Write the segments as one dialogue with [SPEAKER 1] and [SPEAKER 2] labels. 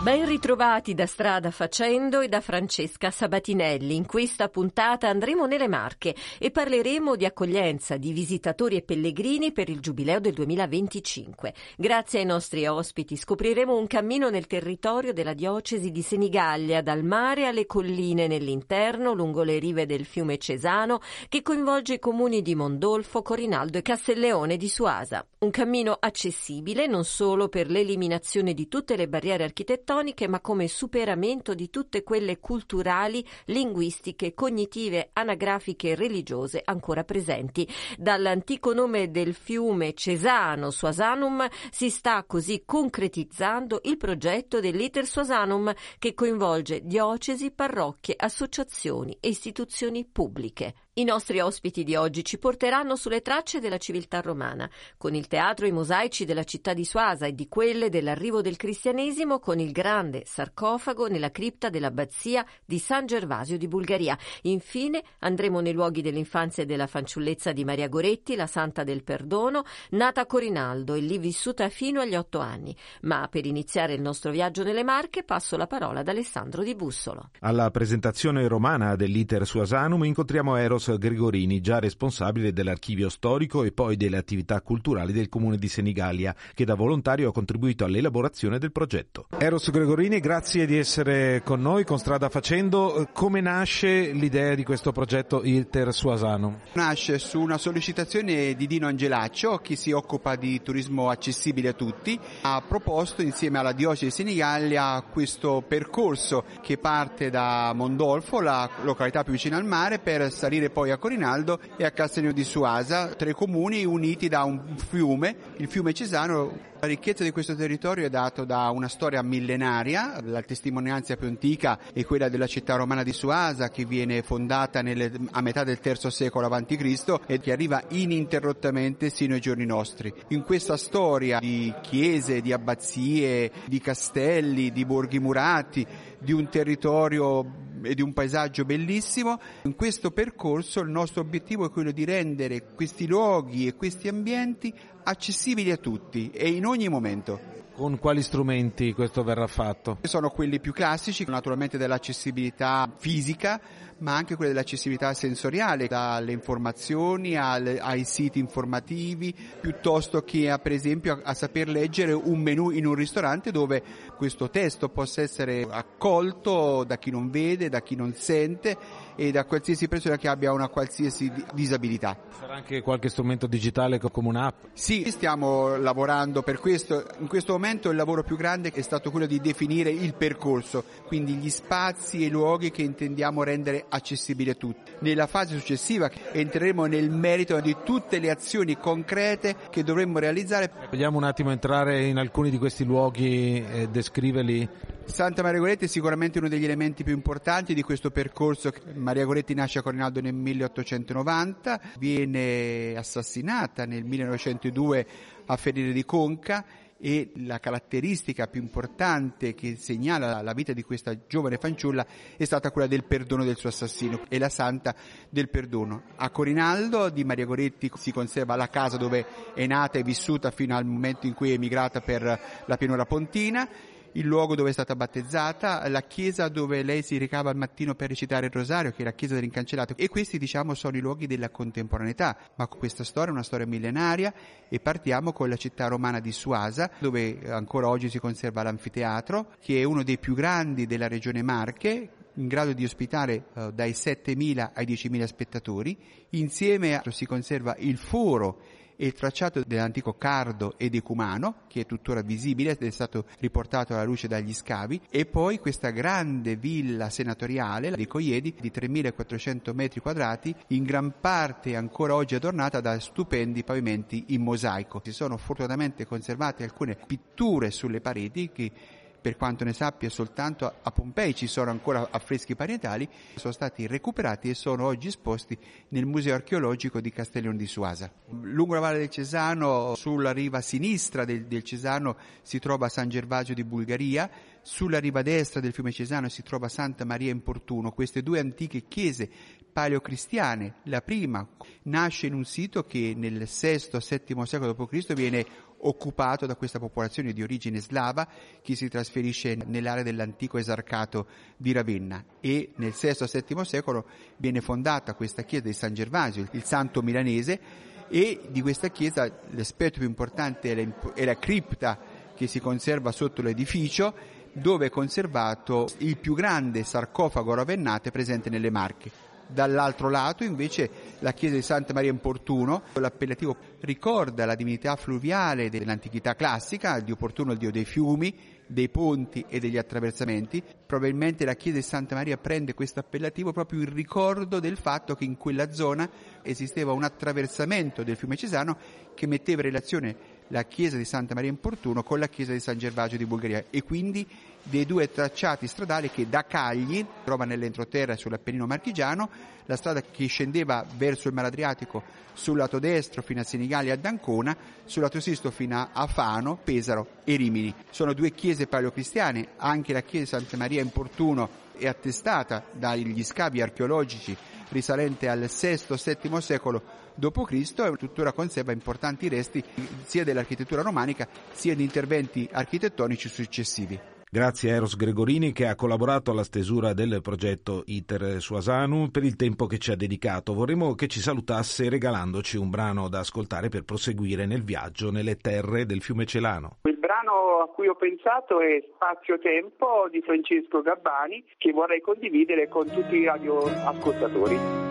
[SPEAKER 1] Ben ritrovati da Strada Facendo e da Francesca Sabatinelli. In questa puntata andremo nelle Marche e parleremo di accoglienza di visitatori e pellegrini per il Giubileo del 2025. Grazie ai nostri ospiti scopriremo un cammino nel territorio della diocesi di Senigallia, dal mare alle colline nell'interno, lungo le rive del fiume Cesano, che coinvolge i comuni di Mondolfo, Corinaldo e Castelleone di Suasa. Un cammino accessibile non solo per l'eliminazione di tutte le barriere architettoniche, ma come superamento di tutte quelle culturali, linguistiche, cognitive, anagrafiche e religiose ancora presenti. Dall'antico nome del fiume Cesano, Suasanum, si sta così concretizzando il progetto dell'Iter Suasanum che coinvolge diocesi, parrocchie, associazioni e istituzioni pubbliche. I nostri ospiti di oggi ci porteranno sulle tracce della civiltà romana, con il teatro e i mosaici della città di Suasa e di quelle dell'arrivo del cristianesimo con il grande sarcofago nella cripta dell'abbazia di San Gervasio di Bulgaria. Infine andremo nei luoghi dell'infanzia e della fanciullezza di Maria Goretti, la santa del perdono, nata a Corinaldo e lì vissuta fino agli otto anni. Ma per iniziare il nostro viaggio nelle Marche passo la parola ad Alessandro Di Bussolo.
[SPEAKER 2] Alla presentazione romana dell'Iter Suasanum incontriamo Eros Gregorini, già responsabile dell'archivio storico e poi delle attività culturali del comune di Senigallia, che da volontario ha contribuito all'elaborazione del progetto. Eros Gregorini, grazie di essere con noi con Strada Facendo. Come nasce l'idea di questo progetto Ilter Suasano?
[SPEAKER 3] Nasce su una sollecitazione di Dino Angelaccio, che si occupa di turismo accessibile a tutti. Ha proposto insieme alla diocesi di Senigallia questo percorso che parte da Mondolfo, la località più vicina al mare, per salire poi a Corinaldo e a Castellino di Suasa, tre comuni uniti da un fiume, il fiume Cesano. La ricchezza di questo territorio è data da una storia millenaria, la testimonianza più antica è quella della città romana di Suasa che viene fondata nelle, a metà del III secolo a.C. e che arriva ininterrottamente sino ai giorni nostri. In questa storia di chiese, di abbazie, di castelli, di borghi murati, di un territorio e di un paesaggio bellissimo. In questo percorso il nostro obiettivo è quello di rendere questi luoghi e questi ambienti accessibili a tutti e in ogni momento.
[SPEAKER 2] Con quali strumenti questo verrà fatto?
[SPEAKER 3] Sono quelli più classici, naturalmente dell'accessibilità fisica, ma anche quella dell'accessibilità sensoriale, dalle informazioni al, ai siti informativi, piuttosto che a, per esempio a, a saper leggere un menu in un ristorante dove questo testo possa essere accolto da chi non vede, da chi non sente e da qualsiasi persona che abbia una qualsiasi disabilità.
[SPEAKER 2] Sarà anche qualche strumento digitale come un'app?
[SPEAKER 3] Sì, stiamo lavorando per questo. In questo momento il lavoro più grande è stato quello di definire il percorso, quindi gli spazi e i luoghi che intendiamo rendere accessibili a tutti. Nella fase successiva entreremo nel merito di tutte le azioni concrete che dovremmo realizzare.
[SPEAKER 2] Vogliamo un attimo entrare in alcuni di questi luoghi e descriverli?
[SPEAKER 3] Santa Maria Goretti è sicuramente uno degli elementi più importanti di questo percorso. Maria Goretti nasce a Corinaldo nel 1890, viene assassinata nel 1902 a Ferire di Conca e la caratteristica più importante che segnala la vita di questa giovane fanciulla è stata quella del perdono del suo assassino e la santa del perdono. A Corinaldo di Maria Goretti si conserva la casa dove è nata e vissuta fino al momento in cui è emigrata per la pianura pontina il luogo dove è stata battezzata, la chiesa dove lei si ricava al mattino per recitare il rosario, che è la chiesa dell'incancellato. E questi, diciamo, sono i luoghi della contemporaneità. Ma questa storia è una storia millenaria e partiamo con la città romana di Suasa, dove ancora oggi si conserva l'anfiteatro, che è uno dei più grandi della regione Marche, in grado di ospitare uh, dai 7.000 ai 10.000 spettatori. Insieme a, si conserva il foro e il tracciato dell'antico cardo ed ecumano, che è tuttora visibile ed è stato riportato alla luce dagli scavi, e poi questa grande villa senatoriale dei Coiedi di 3.400 metri quadrati, in gran parte ancora oggi adornata da stupendi pavimenti in mosaico. Si sono fortunatamente conservate alcune pitture sulle pareti che per quanto ne sappia soltanto a Pompei ci sono ancora affreschi parietali, sono stati recuperati e sono oggi esposti nel Museo archeologico di Castellone di Suasa. Lungo la Valle del Cesano, sulla riva sinistra del, del Cesano si trova San Gervasio di Bulgaria, sulla riva destra del fiume Cesano si trova Santa Maria in Portuno, queste due antiche chiese paleocristiane. La prima nasce in un sito che nel VI-VII secolo d.C. viene occupato da questa popolazione di origine slava che si trasferisce nell'area dell'antico esarcato di Ravenna e nel VI-VII secolo viene fondata questa chiesa di San Gervasio, il santo milanese, e di questa chiesa l'aspetto più importante è la, è la cripta che si conserva sotto l'edificio dove è conservato il più grande sarcofago ravennate presente nelle Marche. Dall'altro lato invece la chiesa di Santa Maria in Portuno, l'appellativo ricorda la divinità fluviale dell'antichità classica, il dio Portuno, il dio dei fiumi, dei ponti e degli attraversamenti. Probabilmente la chiesa di Santa Maria prende questo appellativo proprio in ricordo del fatto che in quella zona esisteva un attraversamento del fiume Cesano che metteva in relazione la chiesa di Santa Maria in Portuno con la chiesa di San Gervasio di Bulgaria e quindi dei due tracciati stradali che da Cagli, trova nell'entroterra sull'Appennino marchigiano, la strada che scendeva verso il Mar Adriatico sul lato destro fino a Senigallia e ad Ancona, sul lato sinistro fino a Fano, Pesaro e Rimini. Sono due chiese paleocristiane, anche la chiesa di Santa Maria in Portuno è attestata dagli scavi archeologici risalente al VI-VII secolo d.C. e tuttora conserva importanti resti sia dell'architettura romanica sia di interventi architettonici successivi.
[SPEAKER 2] Grazie a Eros Gregorini che ha collaborato alla stesura del progetto ITER Suasanu per il tempo che ci ha dedicato. Vorremmo che ci salutasse regalandoci un brano da ascoltare per proseguire nel viaggio nelle terre del fiume Celano.
[SPEAKER 4] Il brano a cui ho pensato è Spazio Tempo di Francesco Gabbani che vorrei condividere con tutti i radioascoltatori.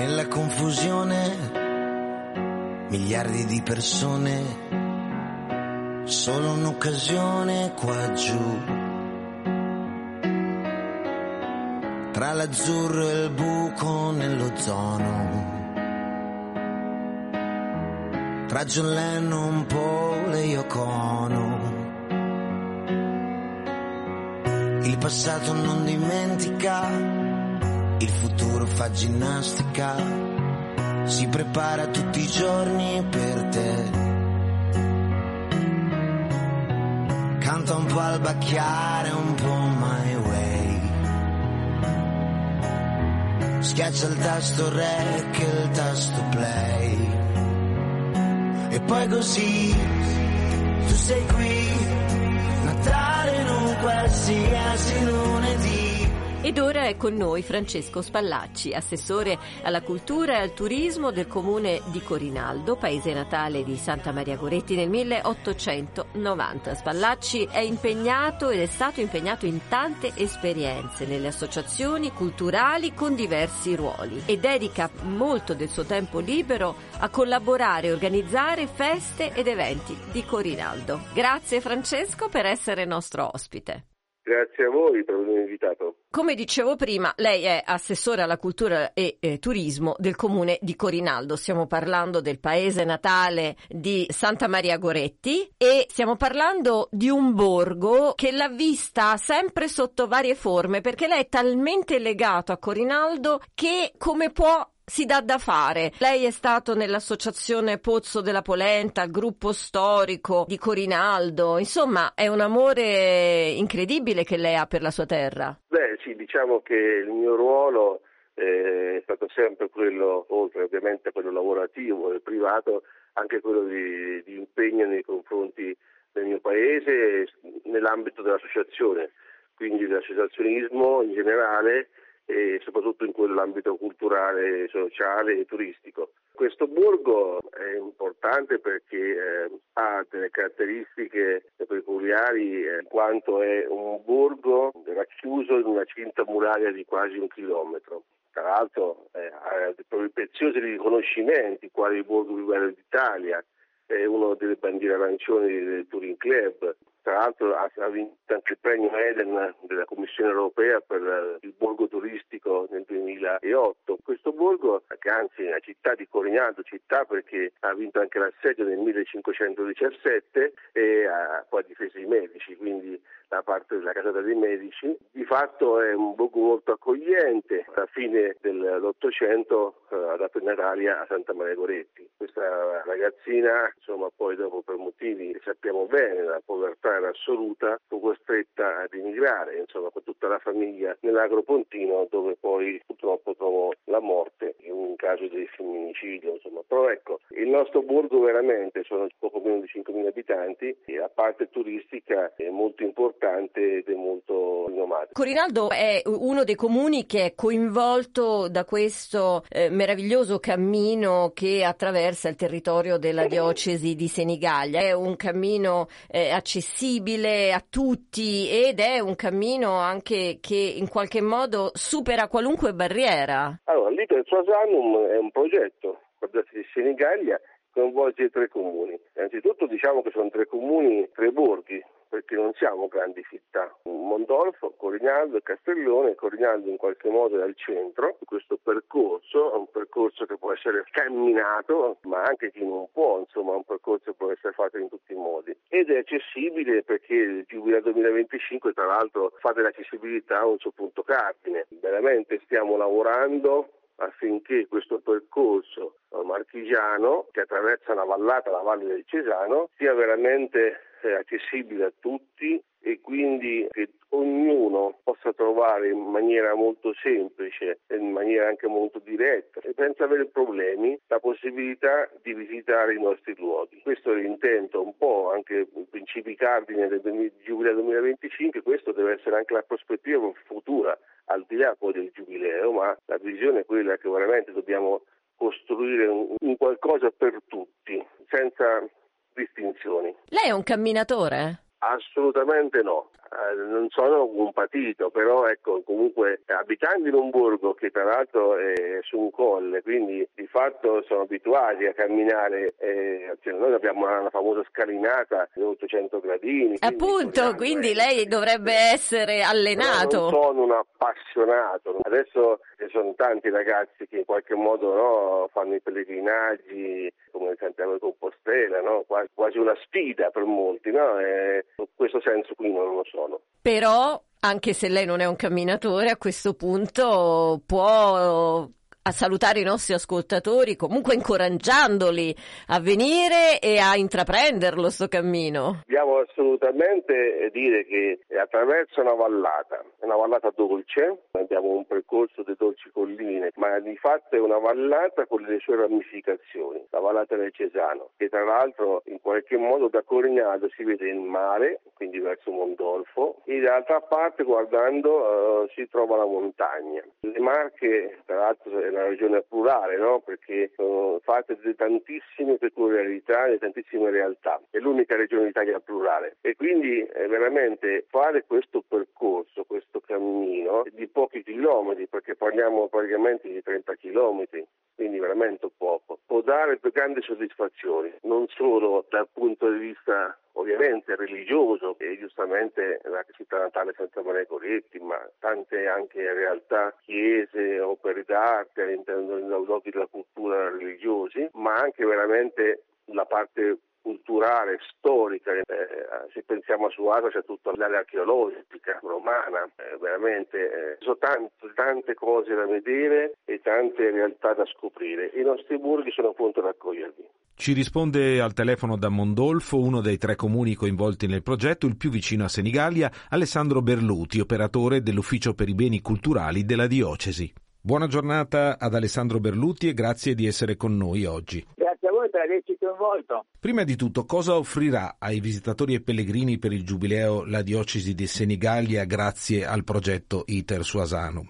[SPEAKER 5] Nella confusione miliardi di persone, solo un'occasione qua giù. Tra l'azzurro e il buco nell'ozono. Tra John Lennon, Paul e Yoko Ono. Il passato non dimentica, il futuro fa ginnastica si prepara tutti i giorni per te. Canta un po' al bacchiare, un po' my way. Schiaccia il tasto rec e il tasto play. E poi così tu sei qui, Natale in un qualsiasi lunedì.
[SPEAKER 1] Ed ora è con noi Francesco Spallacci, assessore alla cultura e al turismo del comune di Corinaldo, paese natale di Santa Maria Goretti nel 1890. Spallacci è impegnato ed è stato impegnato in tante esperienze nelle associazioni culturali con diversi ruoli e dedica molto del suo tempo libero a collaborare e organizzare feste ed eventi di Corinaldo. Grazie Francesco per essere nostro ospite.
[SPEAKER 4] Grazie a voi per avermi invitato.
[SPEAKER 1] Come dicevo prima, lei è assessore alla cultura e eh, turismo del comune di Corinaldo. Stiamo parlando del paese natale di Santa Maria Goretti e stiamo parlando di un borgo che l'ha vista sempre sotto varie forme perché lei è talmente legato a Corinaldo che come può si dà da fare. Lei è stato nell'associazione Pozzo della Polenta, il gruppo storico di Corinaldo, insomma è un amore incredibile che lei ha per la sua terra.
[SPEAKER 4] Beh sì, diciamo che il mio ruolo eh, è stato sempre quello, oltre ovviamente a quello lavorativo e privato, anche quello di, di impegno nei confronti del mio paese nell'ambito dell'associazione, quindi dell'associazionismo in generale e soprattutto in quell'ambito culturale, sociale e turistico. Questo borgo è importante perché eh, ha delle caratteristiche peculiari eh, in quanto è un borgo racchiuso in una cinta muraria di quasi un chilometro. Tra l'altro eh, ha dei preziosi riconoscimenti, quali il borgo più bello d'Italia, è uno delle bandiere arancioni del Touring Club, tra l'altro ha, vinto anche il premio Eden della Commissione europea per il borgo turistico nel 2008. Questo borgo, che anzi è una città di Corignano, città perché ha vinto anche l'assedio nel 1517 e ha poi difeso i medici, quindi da parte della casata dei medici. Di fatto è un borgo molto accogliente, alla fine dell'Ottocento eh, in Natalia a Santa Maria Goretti. Questa ragazzina, insomma, poi dopo per motivi che sappiamo bene, la povertà era assoluta, fu costretta ad emigrare, insomma, con tutta la famiglia nell'Agropontino, dove poi purtroppo trovò la morte in un caso di femminicidio, insomma. Però ecco, il nostro borgo veramente sono poco meno di 5.000 abitanti e la parte turistica è molto importante ed è molto rinomato.
[SPEAKER 1] Corinaldo è uno dei comuni che è coinvolto da questo eh, meraviglioso cammino che attraversa il territorio della diocesi di Senigallia. È un cammino eh, accessibile a tutti ed è un cammino anche che in qualche modo supera qualunque barriera.
[SPEAKER 4] Allora, l'Iter Suasanum è un progetto, di Senigallia, coinvolge tre comuni. Innanzitutto diciamo che sono tre comuni, tre borghi, perché non siamo grandi città. Mondolfo, Corignaldo e Castellone, Corignaldo in qualche modo è al centro di questo percorso, è un percorso che può essere camminato, ma anche chi non può, insomma, è un percorso che può essere fatto in tutti i modi. Ed è accessibile perché il Giubileo 2025 tra l'altro fa dell'accessibilità un suo punto cardine. Veramente stiamo lavorando affinché questo percorso marchigiano che attraversa la vallata, la valle del Cesano, sia veramente accessibile a tutti e quindi che ognuno possa trovare in maniera molto semplice e in maniera anche molto diretta e senza avere problemi la possibilità di visitare i nostri luoghi. Questo è l'intento, un po' anche i principi cardine del Giubileo 2025, questo deve essere anche la prospettiva futura, al di là poi del Giubileo, ma la visione è quella che veramente dobbiamo costruire un, un qualcosa per tutti, senza distinzioni.
[SPEAKER 1] Lei è un camminatore?
[SPEAKER 4] Assolutamente no. Eh, non sono un patito, però ecco, comunque abitando in un borgo che tra l'altro è su un colle, quindi di fatto sono abituati a camminare, eh, cioè noi abbiamo una, una, famosa scalinata di 800 gradini.
[SPEAKER 1] Appunto, quindi, quindi lei dovrebbe essere allenato.
[SPEAKER 4] Non sono un appassionato, adesso ci sono tanti ragazzi che in qualche modo no, fanno i pellegrinaggi come il Santiago di Compostela, no? quasi una sfida per molti, no? in questo senso qui non lo sono.
[SPEAKER 1] Però, anche se lei non è un camminatore, a questo punto può a salutare i nostri ascoltatori, comunque incoraggiandoli a venire e a intraprenderlo sto cammino.
[SPEAKER 4] Dobbiamo assolutamente dire che attraverso una vallata, una vallata dolce, abbiamo un percorso di dolci colline, ma di fatto è una vallata con le sue ramificazioni, la vallata del Cesano, che tra l'altro in qualche modo da Corignano si vede il mare, quindi verso Mondolfo, e dall'altra parte guardando uh, si trova la montagna. Le Marche, tra l'altro, una regione plurale, no? perché sono fatte di tantissime peculiarità e tantissime realtà. È l'unica regione d'Italia plurale e quindi eh, veramente fare questo percorso, questo cammino di pochi chilometri, perché parliamo praticamente di 30 chilometri, quindi veramente poco, può dare grandi soddisfazioni, non solo dal punto di vista ovviamente religioso e giustamente la città natale Santa Maria Coretti, ma tante anche realtà, chiese, opere d'arte all'interno dei luoghi della cultura religiosi, ma anche veramente la parte culturale, storica, eh, se pensiamo a Suasa c'è tutta l'area archeologica romana, eh, veramente eh, sono tante, tante cose da vedere e tante realtà da scoprire. I nostri borghi sono pronti ad accogliervi.
[SPEAKER 2] Ci risponde al telefono da Mondolfo, uno dei tre comuni coinvolti nel progetto, il più vicino a Senigallia, Alessandro Berluti, operatore dell'Ufficio per i beni culturali della diocesi. Buona giornata ad Alessandro Berluti e grazie di essere con noi oggi.
[SPEAKER 6] Grazie voi per averci coinvolto.
[SPEAKER 2] Prima di tutto, cosa offrirà ai visitatori e pellegrini per il Giubileo la diocesi di Senigallia grazie al progetto ITER Suasanum?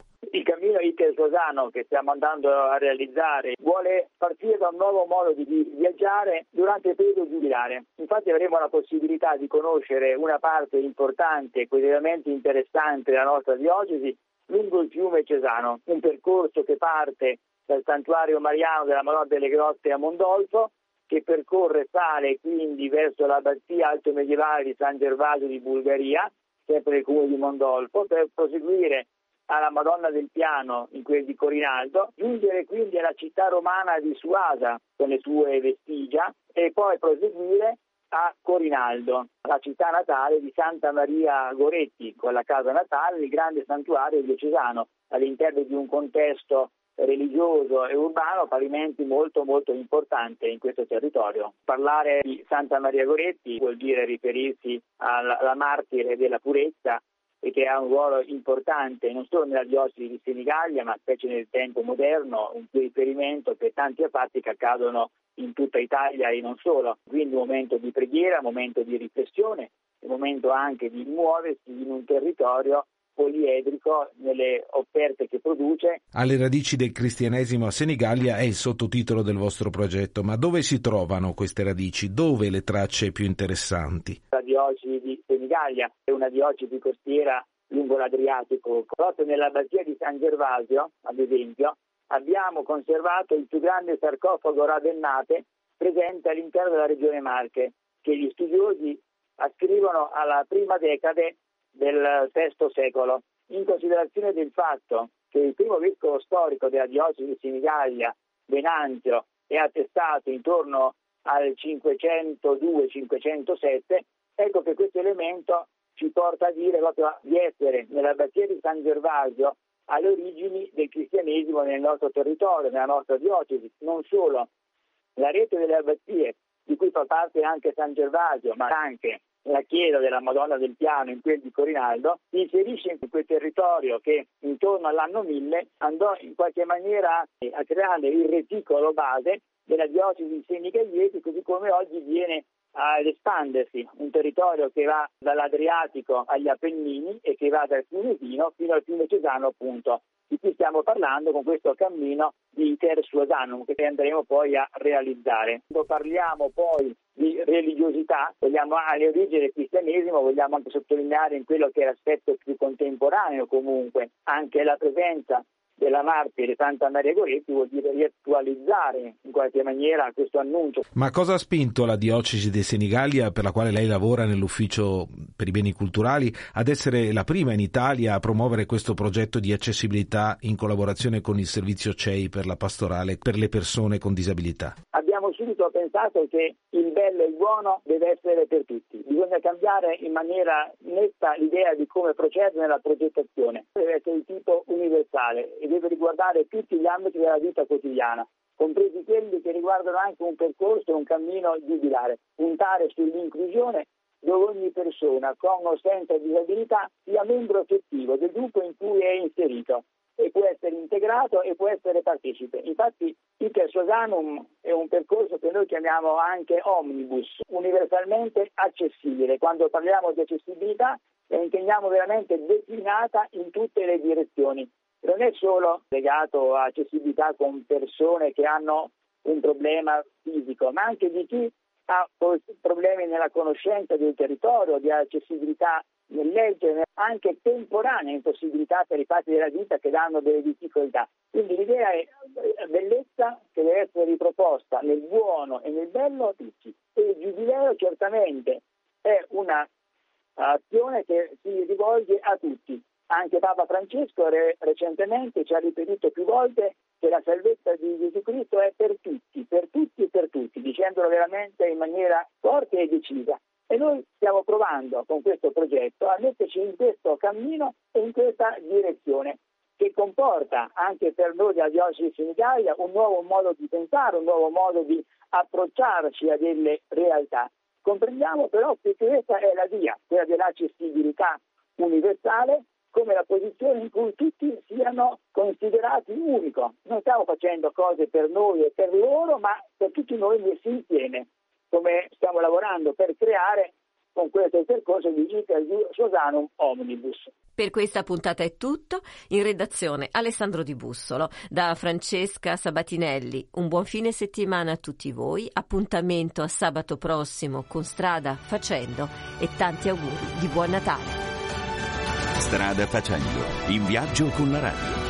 [SPEAKER 6] Tosano che stiamo andando a realizzare vuole partire da un nuovo modo di viaggiare durante il periodo giubilare. Infatti avremo la possibilità di conoscere una parte importante e quotidianamente interessante della nostra diocesi lungo il fiume Cesano, un percorso che parte dal santuario mariano della Madonna delle Grotte a Mondolfo che percorre, sale quindi verso l'abbazia alto medievale di San Gervasio di Bulgaria, sempre nel comune di Mondolfo, per proseguire alla Madonna del Piano in quel di Corinaldo, giungere quindi alla città romana di Suasa con le sue vestigia e poi proseguire a Corinaldo, la città natale di Santa Maria Goretti, con la casa natale, il grande santuario diocesano, all'interno di un contesto religioso e urbano parimenti molto molto importante in questo territorio. Parlare di Santa Maria Goretti vuol dire riferirsi alla, alla martire della purezza e che ha un ruolo importante non solo nella diocesi di Senigallia ma specie nel tempo moderno, un riferimento per tanti fatti che accadono in tutta Italia e non solo. Quindi un momento di preghiera, un momento di riflessione, un momento anche di muoversi in un territorio poliedrico nelle offerte che produce.
[SPEAKER 2] Alle radici del cristianesimo a Senigallia è il sottotitolo del vostro progetto, ma dove si trovano queste radici? Dove le tracce più interessanti?
[SPEAKER 6] La diocesi di Senigallia è una diocesi costiera lungo l'Adriatico, proprio nell'abbazia di San Gervasio, ad esempio, abbiamo conservato il più grande sarcofago ravennate presente all'interno della regione Marche, che gli studiosi ascrivono alla prima decade del VI secolo, in considerazione del fatto che il primo vescovo storico della diocesi di Senigallia, Venanzio, è attestato intorno al 502-507, ecco che questo elemento ci porta a dire proprio di essere nell'abbazia di San Gervasio alle origini del cristianesimo nel nostro territorio, nella nostra diocesi. Non solo, la rete delle abbazie, di cui fa parte anche San Gervasio, ma anche la chiesa della Madonna del Piano in quel di Corinaldo, inserisce in quel territorio che intorno all'anno 1000 andò in qualche maniera a creare il reticolo base della diocesi di Senigallieti, così come oggi viene ad espandersi, un territorio che va dall'Adriatico agli Appennini e che va dal Fiumesino fino al fiume Cesano appunto di cui stiamo parlando con questo cammino di Iter Suasanum che andremo poi a realizzare. Quando parliamo poi di religiosità, vogliamo alle origini del cristianesimo, vogliamo anche sottolineare in quello che è l'aspetto più contemporaneo comunque, anche la presenza della martire Santa Maria Goretti vuol dire riattualizzare in qualche maniera questo annuncio.
[SPEAKER 2] Ma cosa ha spinto la diocesi di Senigallia, per la quale lei lavora nell'ufficio per i beni culturali, ad essere la prima in Italia a promuovere questo progetto di accessibilità in collaborazione con il servizio CEI per la pastorale per le persone con disabilità?
[SPEAKER 6] Abbiamo subito pensato che il bello e il buono deve essere per tutti. Bisogna cambiare in maniera netta l'idea di come procedere nella progettazione. Deve essere di tipo universale deve riguardare tutti gli ambiti della vita quotidiana, compresi quelli che riguardano anche un percorso, un cammino giubilare, puntare sull'inclusione dove ogni persona con o senza disabilità sia membro effettivo del gruppo in cui è inserito e può essere integrato e può essere partecipe. Infatti il Persuasanum è un percorso che noi chiamiamo anche omnibus, universalmente accessibile. Quando parliamo di accessibilità la intendiamo veramente declinata in tutte le direzioni, non è solo legato a accessibilità con persone che hanno un problema fisico, ma anche di chi ha problemi nella conoscenza del territorio, di accessibilità nel leggere, anche temporanea impossibilità per i fatti della vita che danno delle difficoltà. Quindi l'idea è bellezza che deve essere riproposta nel buono e nel bello a tutti. E il giubileo certamente è un'azione che si rivolge a tutti, anche Papa Francesco re- recentemente ci ha ripetuto più volte che la salvezza di Gesù Cristo è per tutti, per tutti e per tutti, dicendolo veramente in maniera forte e decisa. E noi stiamo provando con questo progetto a metterci in questo cammino e in questa direzione che comporta anche per noi della diocesi in Italia un nuovo modo di pensare, un nuovo modo di approcciarci a delle realtà. Comprendiamo però che questa è la via, quella dell'accessibilità universale come la posizione in cui tutti siano considerati unico. Non stiamo facendo cose per noi e per loro, ma per tutti noi messi insieme, come stiamo lavorando per creare con questo percorso di Iter Sosanum Omnibus.
[SPEAKER 1] Per questa puntata è tutto. In redazione Alessandro Di Bussolo, da Francesca Sabatinelli. Un buon fine settimana a tutti voi. Appuntamento a sabato prossimo con Strada Facendo e tanti auguri di buon Natale.
[SPEAKER 7] Strada facendo, in viaggio con la radio.